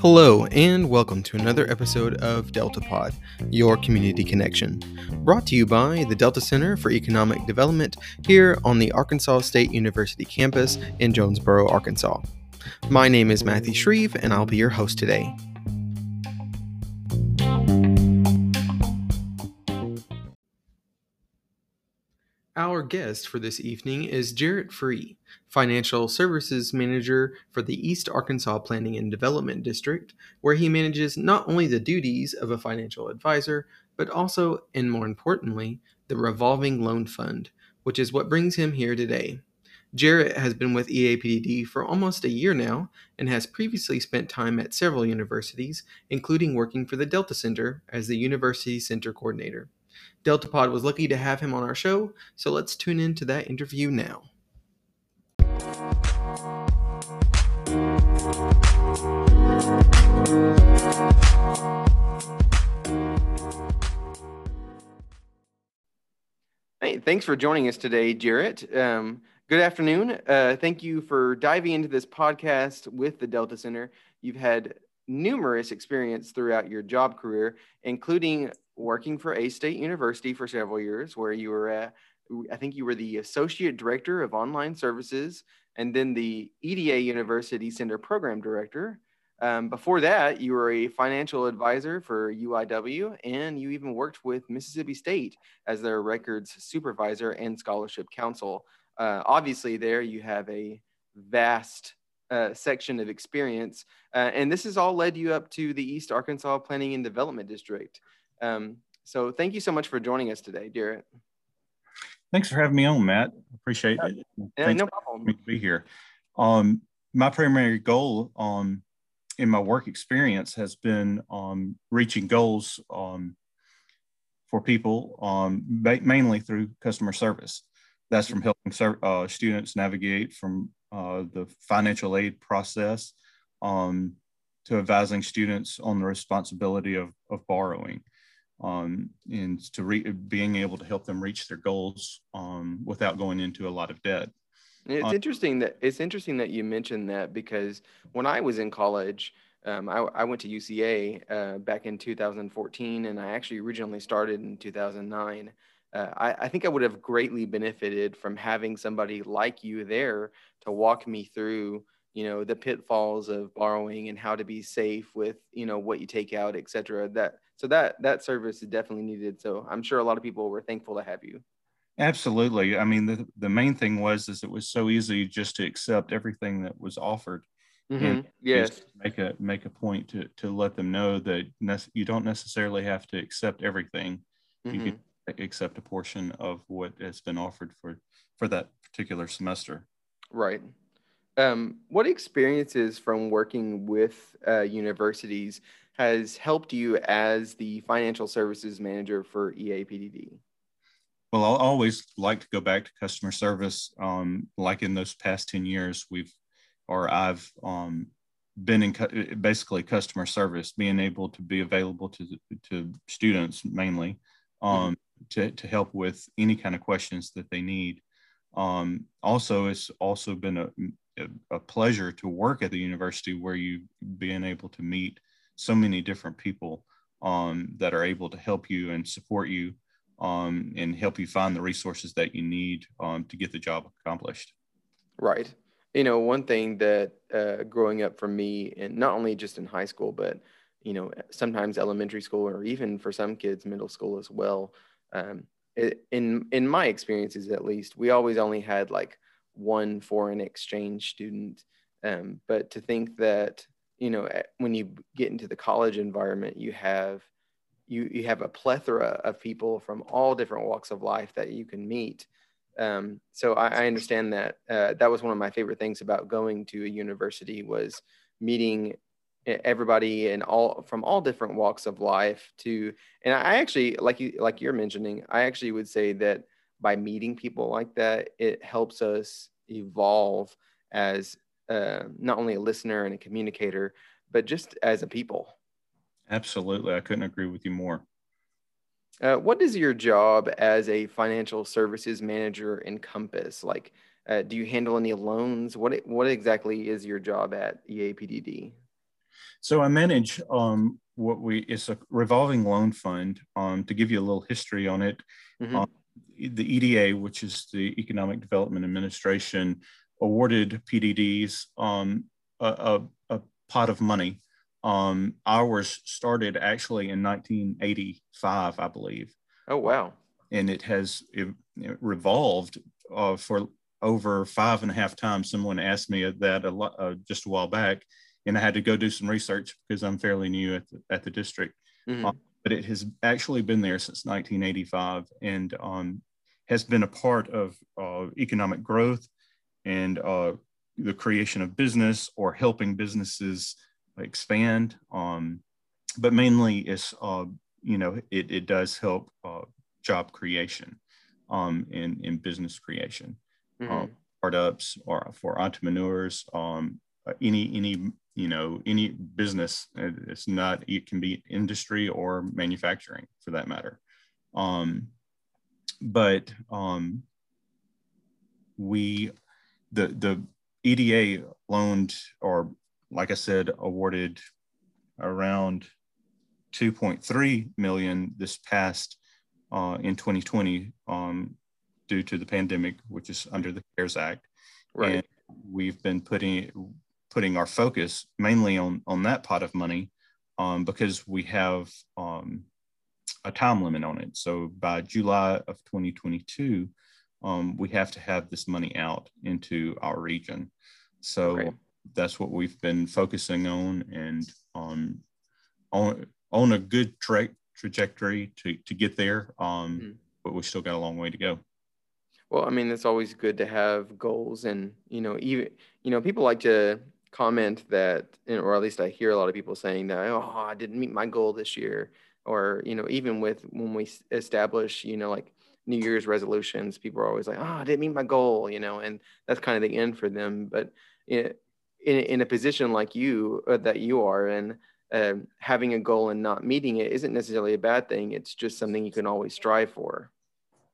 Hello, and welcome to another episode of Delta Pod, your community connection. Brought to you by the Delta Center for Economic Development here on the Arkansas State University campus in Jonesboro, Arkansas. My name is Matthew Shreve, and I'll be your host today. Our guest for this evening is Jarrett Free, Financial Services Manager for the East Arkansas Planning and Development District, where he manages not only the duties of a financial advisor, but also, and more importantly, the revolving loan fund, which is what brings him here today. Jarrett has been with EAPDD for almost a year now and has previously spent time at several universities, including working for the Delta Center as the University Center Coordinator. DeltaPod was lucky to have him on our show, so let's tune in to that interview now. Hey, thanks for joining us today, Jarrett. Um, good afternoon. Uh, thank you for diving into this podcast with the Delta Center. You've had numerous experience throughout your job career, including working for A State University for several years, where you were, uh, I think you were the Associate Director of Online Services and then the EDA University Center Program Director. Um, before that, you were a financial advisor for UIW, and you even worked with Mississippi State as their records supervisor and scholarship counsel. Uh, obviously, there you have a vast uh, section of experience, uh, and this has all led you up to the East Arkansas Planning and Development District. Um, so thank you so much for joining us today, Jarrett. Thanks for having me on, Matt. Appreciate it. Yeah, no problem. to be here. Um, my primary goal um, in my work experience has been um, reaching goals um, for people, um, mainly through customer service. That's from helping uh, students navigate from uh, the financial aid process um, to advising students on the responsibility of, of borrowing um, and to re- being able to help them reach their goals um, without going into a lot of debt. It's uh, interesting that it's interesting that you mentioned that because when I was in college, um, I, I, went to UCA uh, back in 2014, and I actually originally started in 2009. Uh, I, I, think I would have greatly benefited from having somebody like you there to walk me through, you know, the pitfalls of borrowing and how to be safe with, you know, what you take out, et cetera. That so that that service is definitely needed. So I'm sure a lot of people were thankful to have you. Absolutely. I mean, the, the main thing was is it was so easy just to accept everything that was offered. Mm-hmm. And yes. Make a make a point to to let them know that you don't necessarily have to accept everything. Mm-hmm. You can accept a portion of what has been offered for for that particular semester. Right. Um, what experiences from working with uh, universities has helped you as the financial services manager for EAPDD? Well, I'll always like to go back to customer service. Um, like in those past 10 years, we've, or I've um, been in cu- basically customer service, being able to be available to, to students mainly um, mm-hmm. to, to help with any kind of questions that they need. Um, also, it's also been a, a pleasure to work at the university where you being able to meet so many different people um, that are able to help you and support you um, and help you find the resources that you need um, to get the job accomplished. Right. You know, one thing that uh, growing up for me, and not only just in high school, but you know, sometimes elementary school or even for some kids, middle school as well. Um, it, in in my experiences, at least, we always only had like one foreign exchange student. Um, but to think that you know when you get into the college environment you have you you have a plethora of people from all different walks of life that you can meet. Um, so I, I, understand that uh, that was one of my favorite things about going to a university was meeting everybody and all from all different walks of life to and i actually like you like you're mentioning i actually would say that by meeting people like that it helps us evolve as uh, not only a listener and a communicator, but just as a people. Absolutely. I couldn't agree with you more. Uh, what does your job as a financial services manager encompass? Like, Uh, do you handle any loans? What what exactly is your job at EAPDD? So I manage um, what we it's a revolving loan fund. Um, to give you a little history on it, mm-hmm. um, the EDA, which is the Economic Development Administration, awarded PDDs um, a, a, a, pot of money. Um, ours started actually in 1985, I believe. Oh wow! And it has it, it revolved uh, for over five and a half times. Someone asked me that a lot, uh, just a while back, and I had to go do some research because I'm fairly new at the, at the district. Mm-hmm. Um, but it has actually been there since 1985 and um, has been a part of uh, economic growth and uh, the creation of business or helping businesses expand. Um, but mainly, it's uh, you know it, it does help uh, job creation um, and in business creation, mm-hmm. Um, startups or for entrepreneurs. Um, any any you know any business. It's not. It can be industry or manufacturing for that matter. Um, but um, we the the EDA loaned or like I said awarded around 2.3 million this past uh, in 2020 um, due to the pandemic, which is under the CARES Act. Right. And we've been putting putting our focus mainly on on that pot of money um, because we have um, a time limit on it. So by July of 2022, um, we have to have this money out into our region. So that's what we've been focusing on and um, on on a good tra- trajectory to, to get there. Um, mm-hmm. But we still got a long way to go. Well, I mean, it's always good to have goals, and you know, even you know, people like to comment that, or at least I hear a lot of people saying that, oh, I didn't meet my goal this year, or you know, even with when we establish, you know, like New Year's resolutions, people are always like, "Oh, I didn't meet my goal," you know, and that's kind of the end for them. But in in, in a position like you uh, that you are and uh, having a goal and not meeting it isn't necessarily a bad thing. It's just something you can always strive for.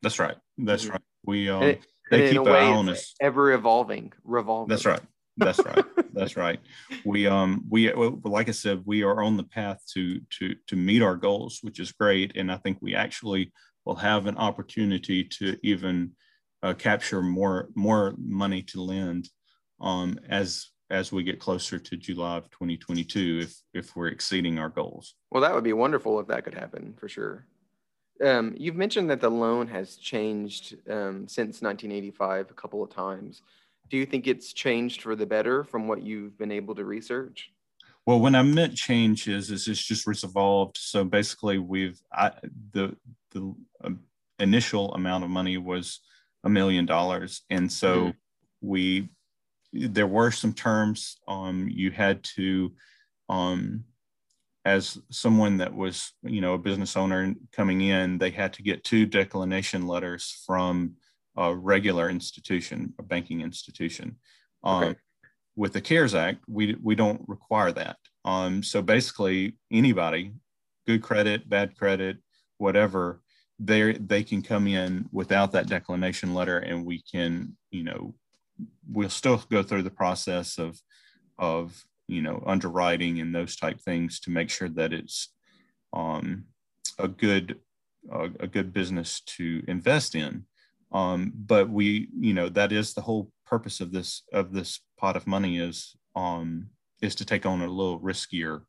That's right. That's mm-hmm. right. We um, it, they keep an eye on us. Ever evolving, revolving. That's right. That's right. That's right. We um we well, like I said, we are on the path to to to meet our goals, which is great, and I think we actually will have an opportunity to even uh, capture more more money to lend um, as as we get closer to July of 2022 if if we're exceeding our goals. Well, that would be wonderful if that could happen for sure. Um, you've mentioned that the loan has changed um, since 1985 a couple of times. Do you think it's changed for the better from what you've been able to research? Well, when I meant changes, is it's just evolved. So basically, we've I, the the uh, initial amount of money was a million dollars, and so mm-hmm. we there were some terms. Um, you had to, um, as someone that was you know a business owner coming in, they had to get two declination letters from a regular institution, a banking institution. Um, okay with the CARES Act, we, we don't require that. Um, so basically, anybody, good credit, bad credit, whatever, they they can come in without that declination letter, and we can, you know, we'll still go through the process of of you know underwriting and those type things to make sure that it's um, a good uh, a good business to invest in. Um, but we, you know, that is the whole purpose of this of this pot of money is um is to take on a little riskier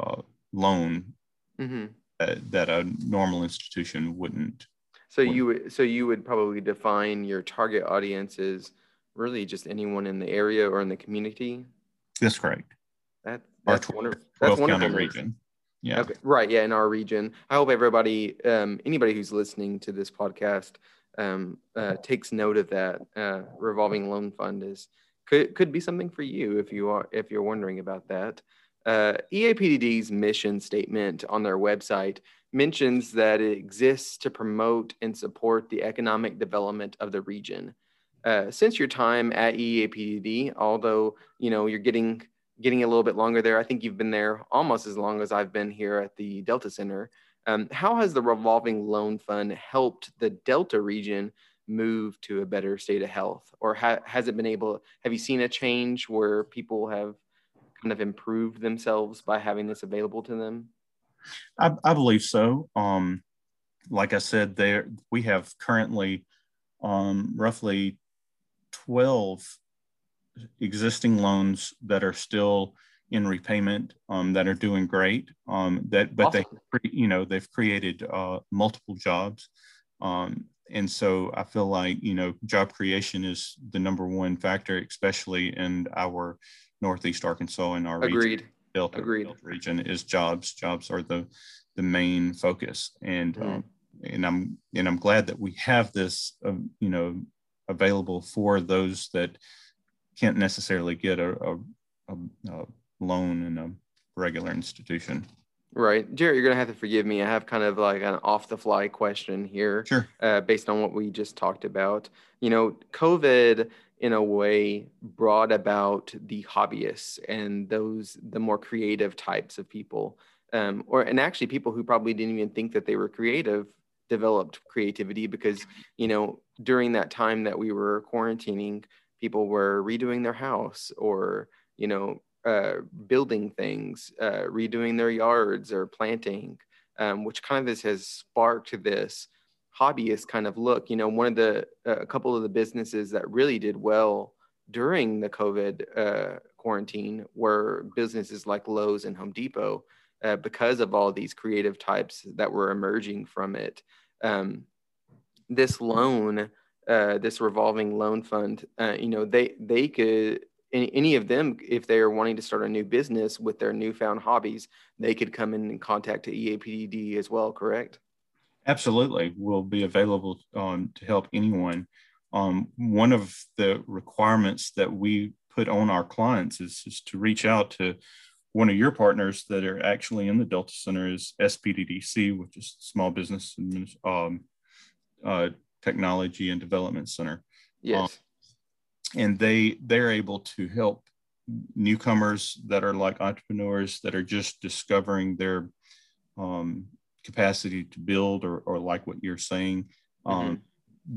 uh, loan mm-hmm. that, that a normal institution wouldn't. So wouldn't. you would so you would probably define your target audience as really just anyone in the area or in the community. That's correct. That, that's our wonderful. That's wonderful. region. Yeah. Okay. Right. Yeah. In our region. I hope everybody, um, anybody who's listening to this podcast, um, uh, takes note of that. Uh, revolving loan fund is could could be something for you if you are if you're wondering about that. Uh, EAPDD's mission statement on their website mentions that it exists to promote and support the economic development of the region. Uh, since your time at EAPDD, although you know you're getting getting a little bit longer there, I think you've been there almost as long as I've been here at the Delta Center. Um, how has the revolving loan fund helped the Delta region move to a better state of health? Or ha- has it been able have you seen a change where people have kind of improved themselves by having this available to them? I, I believe so. Um, like i said there we have currently um, roughly 12 existing loans that are still in repayment um, that are doing great um, that but awesome. they you know they've created uh, multiple jobs. Um, and so i feel like you know job creation is the number one factor especially in our northeast arkansas and our agreed. Region, delta, agreed. Delta region is jobs. Jobs are the the main focus. And mm. and i'm and i'm glad that we have this uh, you know available for those that can't necessarily get a, a, a, a loan in a regular institution. Right. Jarrett, you're going to have to forgive me. I have kind of like an off the fly question here. Sure. Uh, based on what we just talked about. You know, COVID in a way brought about the hobbyists and those, the more creative types of people. Um, or, and actually people who probably didn't even think that they were creative developed creativity because, you know, during that time that we were quarantining, people were redoing their house or, you know, uh, building things, uh, redoing their yards or planting, um, which kind of this has sparked this hobbyist kind of look. You know, one of the, uh, a couple of the businesses that really did well during the COVID uh, quarantine were businesses like Lowe's and Home Depot uh, because of all these creative types that were emerging from it. Um, this loan, uh, this revolving loan fund, you know, they they could any, any of them, if they are wanting to start a new business with their newfound hobbies, they could come in and contact the EAPDD as well, correct? Absolutely. We'll be available um, to help anyone. Um, one of the requirements that we put on our clients is, is to reach out to one of your partners that are actually in the Delta Center is SBTDC, which is Small Business um, uh, Technology and Development Center. Yes. And they they're able to help newcomers that are like entrepreneurs that are just discovering their um, capacity to build or, or like what you're saying um, mm-hmm.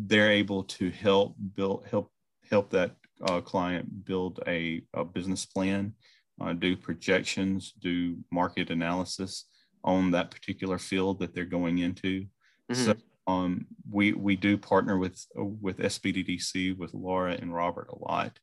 they're able to help build help help that uh, client build a, a business plan uh, do projections do market analysis on that particular field that they're going into mm-hmm. so um, we we do partner with with SBTDC with Laura and Robert a lot,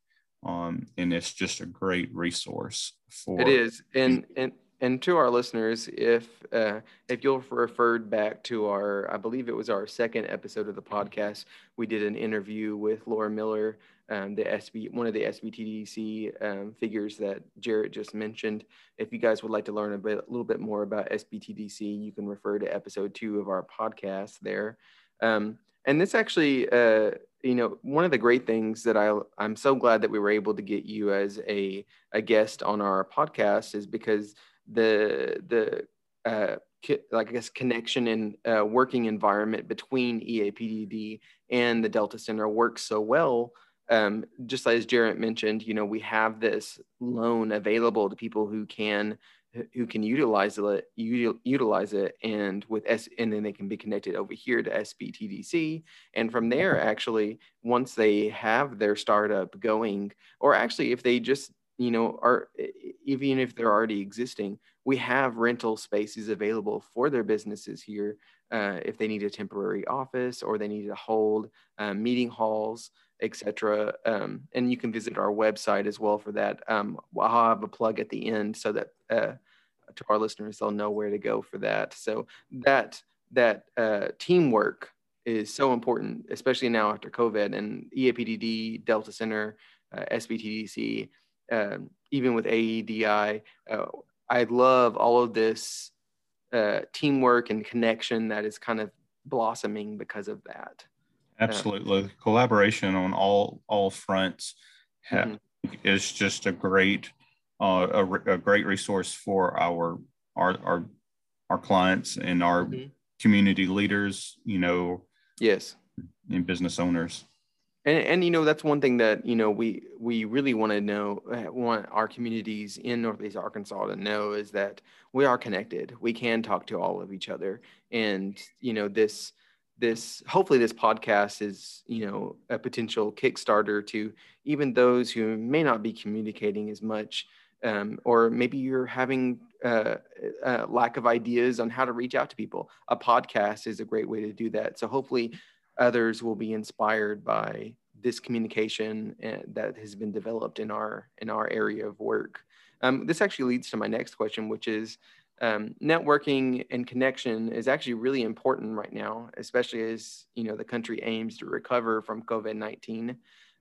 um, and it's just a great resource for. It is, and and and to our listeners, if uh, if you'll referred back to our, I believe it was our second episode of the podcast, we did an interview with Laura Miller, um, the SB, one of the SBTDC um, figures that Jarrett just mentioned. If you guys would like to learn a bit, a little bit more about SBTDC, you can refer to episode two of our podcast there. Um, and this actually, uh, you know, one of the great things that I I'm so glad that we were able to get you as a a guest on our podcast is because the the uh, like I guess connection and uh, working environment between EAPDD and the Delta Center works so well. Um, just as Jarrett mentioned, you know, we have this loan available to people who can who can utilize it, utilize it, and with S, and then they can be connected over here to SBTDC, and from there, actually, once they have their startup going, or actually, if they just you know, are even if they're already existing, we have rental spaces available for their businesses here. Uh, if they need a temporary office or they need to hold uh, meeting halls, etc. Um, and you can visit our website as well for that. Um, I'll have a plug at the end so that uh, to our listeners they'll know where to go for that. So that that uh, teamwork is so important, especially now after COVID and eapdd Delta Center, uh, SBTDC um, even with AEDI. Uh, I love all of this uh, teamwork and connection that is kind of blossoming because of that. Absolutely, um, collaboration on all all fronts mm-hmm. is just a great uh, a, a, great resource for our our our, our clients and our mm-hmm. community leaders. You know, yes, and business owners and, and you know that's one thing that you know we we really want to know uh, want our communities in northeast arkansas to know is that we are connected. We can talk to all of each other. And you know this this hopefully this podcast is you know a potential kickstarter to even those who may not be communicating as much um, or maybe you're having uh, a lack of ideas on how to reach out to people. A podcast is a great way to do that. So hopefully others will be inspired by this communication uh, that has been developed in our in our area of work um, this actually leads to my next question which is um, networking and connection is actually really important right now, especially as you know the country aims to recover from COVID nineteen.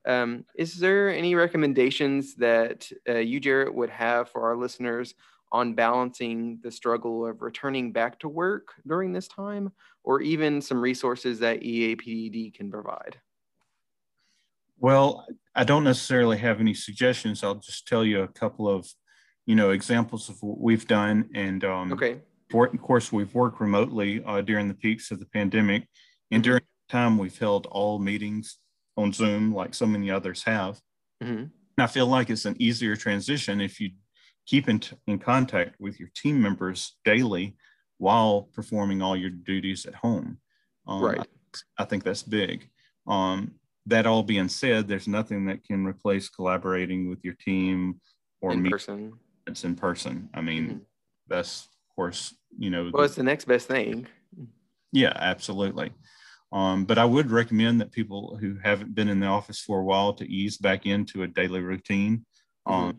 Um, is there any recommendations that uh, you, Jarrett, would have for our listeners on balancing the struggle of returning back to work during this time, or even some resources that EAPD can provide? Well, I don't necessarily have any suggestions. I'll just tell you a couple of you know, examples of what we've done. And um, okay. For, of course, we've worked remotely uh, during the peaks of the pandemic. And during that time, we've held all meetings on Zoom like so many others have. Mm-hmm. I feel like it's an easier transition if you keep in, t- in contact with your team members daily while performing all your duties at home. Um, right. I, I, think that's big. Um, that all being said, there's nothing that can replace collaborating with your team or in person it's in person. I mean, mm-hmm. that's of course, you know. Well, it's the next best thing. Yeah, absolutely. Um, but I would recommend that people who haven't been in the office for a while to ease back into a daily routine. Um, mm-hmm.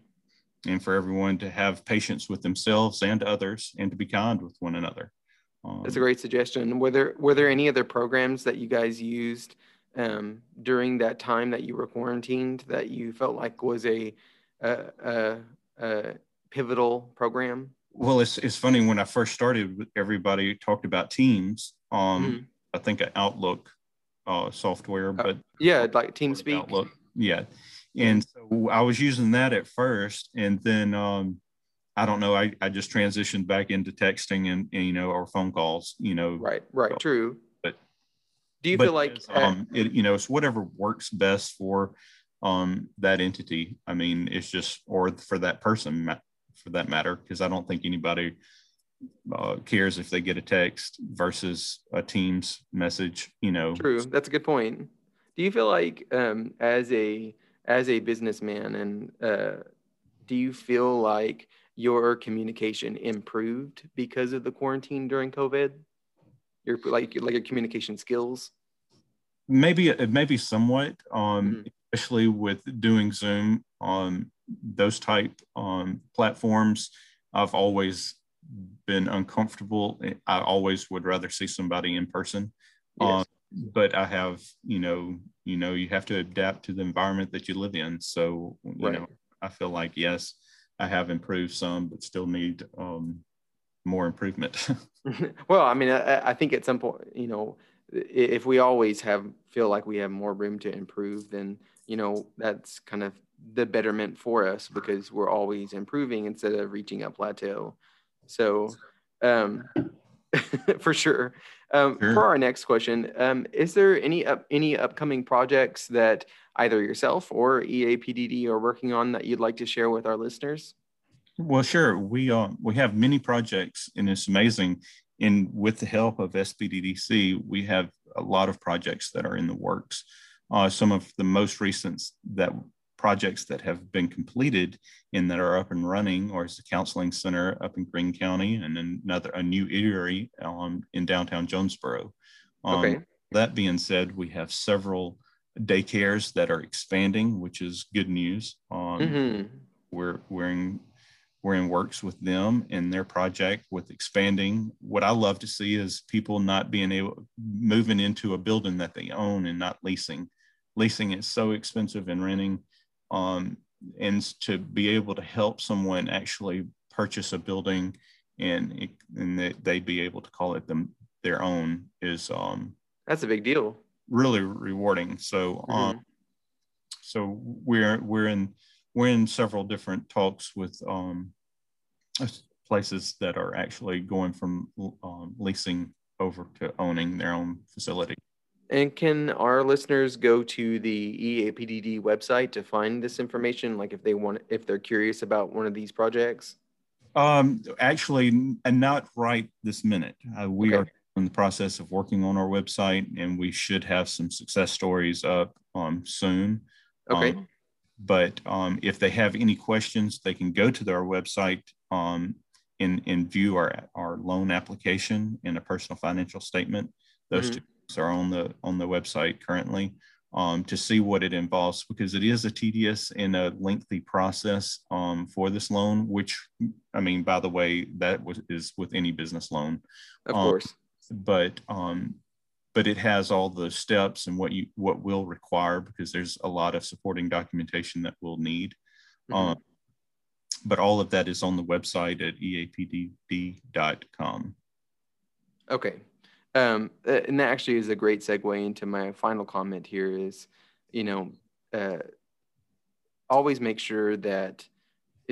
And for everyone to have patience with themselves and others and to be kind with one another. Um, That's a great suggestion. Were there were there any other programs that you guys used um, during that time that you were quarantined that you felt like was a, a, a, a pivotal program? Well, it's it's funny when I first started, everybody talked about Teams. Um, mm-hmm. I think an Outlook uh, software, uh, but uh, yeah, like TeamSpeak. Outlook, yeah. And so I was using that at first, and then um, I don't know. I, I just transitioned back into texting and, and you know or phone calls. You know. Right. Right. So, true. But do you feel like um, it, you know it's whatever works best for um that entity? I mean, it's just or for that person for that matter, because I don't think anybody uh, cares if they get a text versus a Teams message. You know, true. That's a good point. Do you feel like um, as a as a businessman, and uh, do you feel like your communication improved because of the quarantine during COVID? Your like like your communication skills. Maybe maybe somewhat, um, mm-hmm. especially with doing Zoom. Um, those type um, platforms, I've always been uncomfortable. I always would rather see somebody in person. Yes. But I have, you know, you know, you have to adapt to the environment that you live in. So, you right. know, I feel like yes, I have improved some, but still need um, more improvement. well, I mean, I, I think at some point, you know, if we always have feel like we have more room to improve, then you know that's kind of the betterment for us because we're always improving instead of reaching a plateau. So, um, for sure. Um, sure. For our next question, um, is there any up, any upcoming projects that either yourself or EAPDD are working on that you'd like to share with our listeners? Well, sure. We uh, we have many projects, and it's amazing. And with the help of SBTDC, we have a lot of projects that are in the works. Uh, some of the most recent that projects that have been completed and that are up and running, or is the counseling center up in Greene County, and another a new eatery um, in downtown Jonesboro. Um, okay. That being said, we have several daycares that are expanding, which is good news. Um, mm-hmm. We're we're in we're in works with them in their project with expanding. What I love to see is people not being able moving into a building that they own and not leasing. Leasing is so expensive and renting um, and to be able to help someone actually purchase a building and and they, they be able to call it them their own is um that's a big deal. really rewarding. So mm-hmm. um so we're we're in we're in several different talks with um places that are actually going from um, leasing over to owning their own facility and can our listeners go to the EAPDD website to find this information? Like if they want, if they're curious about one of these projects? Um, actually, and not right this minute. Uh, we okay. are in the process of working on our website, and we should have some success stories up um, soon. Okay. Um, but um, if they have any questions, they can go to their website um, and, and view our, our loan application and a personal financial statement. Those Mhm. two are on the on the website currently um, to see what it involves because it is a tedious and a lengthy process um, for this loan. Which I mean, by the way, that was, is with any business loan Of um, course. but um but it has all the steps and what you what will require because there's a lot of supporting documentation that we'll need Mhm. um, but all of that is on the website at eapdd.com Okay. Um, uh, and that actually is a great segue into my final comment here is, you know, uh, always make sure that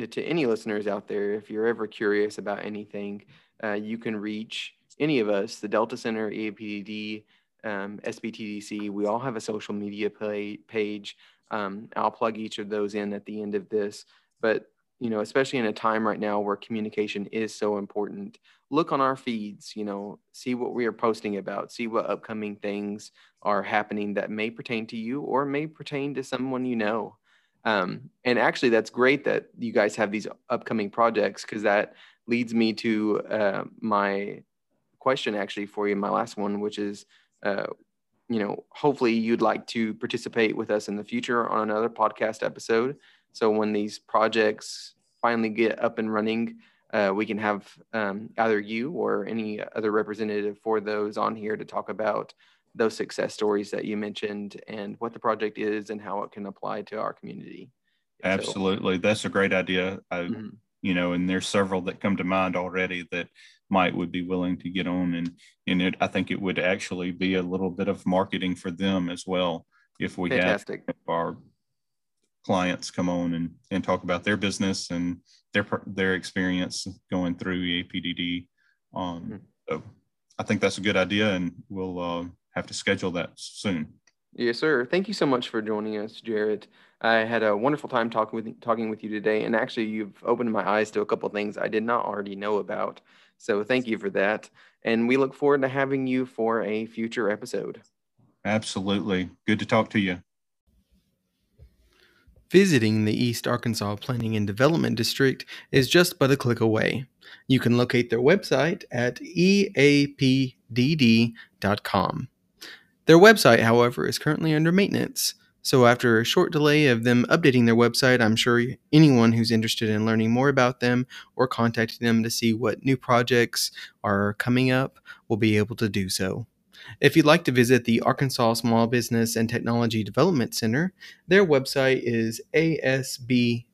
uh, to any listeners out there, if you're ever curious about anything, uh, you can reach any of us, the Delta Center, EAPD, um, SBTDC. We all have a social media play, page. Um, I'll plug each of those in at the end of this. But, you know, especially in a time right now where communication is so important, look on our feeds, you know, see what we are posting about, see what upcoming things are happening that may pertain to you or may pertain to someone you know. Um, and actually, that's great that you guys have these upcoming projects because that leads me to uh, my question actually for you, my last one, which is, uh, you know, hopefully you'd like to participate with us in the future on another podcast episode. So when these projects finally get up and running, uh, we can have um, either you or any other representative for those on here to talk about those success stories that you mentioned and what the project is and how it can apply to our community. So- absolutely that's a great idea I, Mhm. you know and there's several that come to mind already that might would be willing to get on and and it i think it would actually be a little bit of marketing for them as well if we had Fantastic. our clients come on and, and talk about their business and their their experience going through EAPDD. Um, Mhm. so I think that's a good idea, and we'll uh, have to schedule that soon. Yes, sir. Thank you so much for joining us, Jarrett. I had a wonderful time talking with talking with you today, and actually, you've opened my eyes to a couple of things I did not already know about. So, thank you for that. And we look forward to having you for a future episode. Absolutely, good to talk to you. Visiting the East Arkansas Planning and Development District is just but a click away. You can locate their website at eapdd.com. Their website, however, is currently under maintenance. So, after a short delay of them updating their website, I'm sure anyone who's interested in learning more about them or contacting them to see what new projects are coming up will be able to do so. If you'd like to visit the Arkansas Small Business and Technology Development Center, their website is asbtdc.org.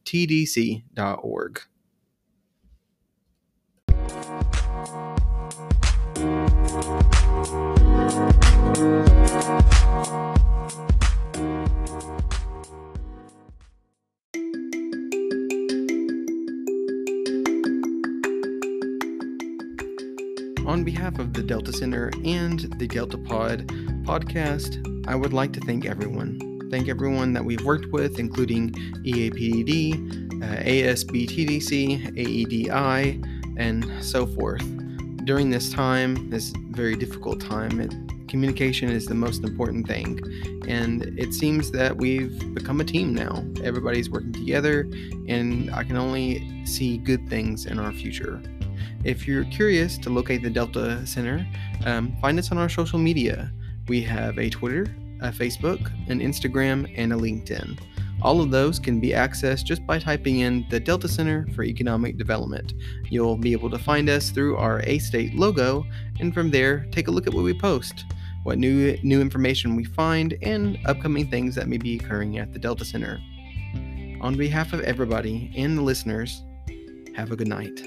On behalf of the Delta Center and the Delta Pod podcast, I would like to thank everyone. Thank everyone that we've worked with, including E EAPD, uh, ASBTDC, AEDI, and so forth. During this time, this very difficult time, it, communication is the most important thing. And it seems that we've become a team now. Everybody's working together, and I can only see good things in our future. If you're curious to locate the Delta Center, um, find us on our social media. We have a Twitter, a Facebook, an Instagram, and a LinkedIn. All of those can be accessed just by typing in the Delta Center for Economic Development. You'll be able to find us through our A State logo, and from there, take a look at what we post, what new new information we find, and upcoming things that may be occurring at the Delta Center. On behalf of everybody and the listeners, have a good night.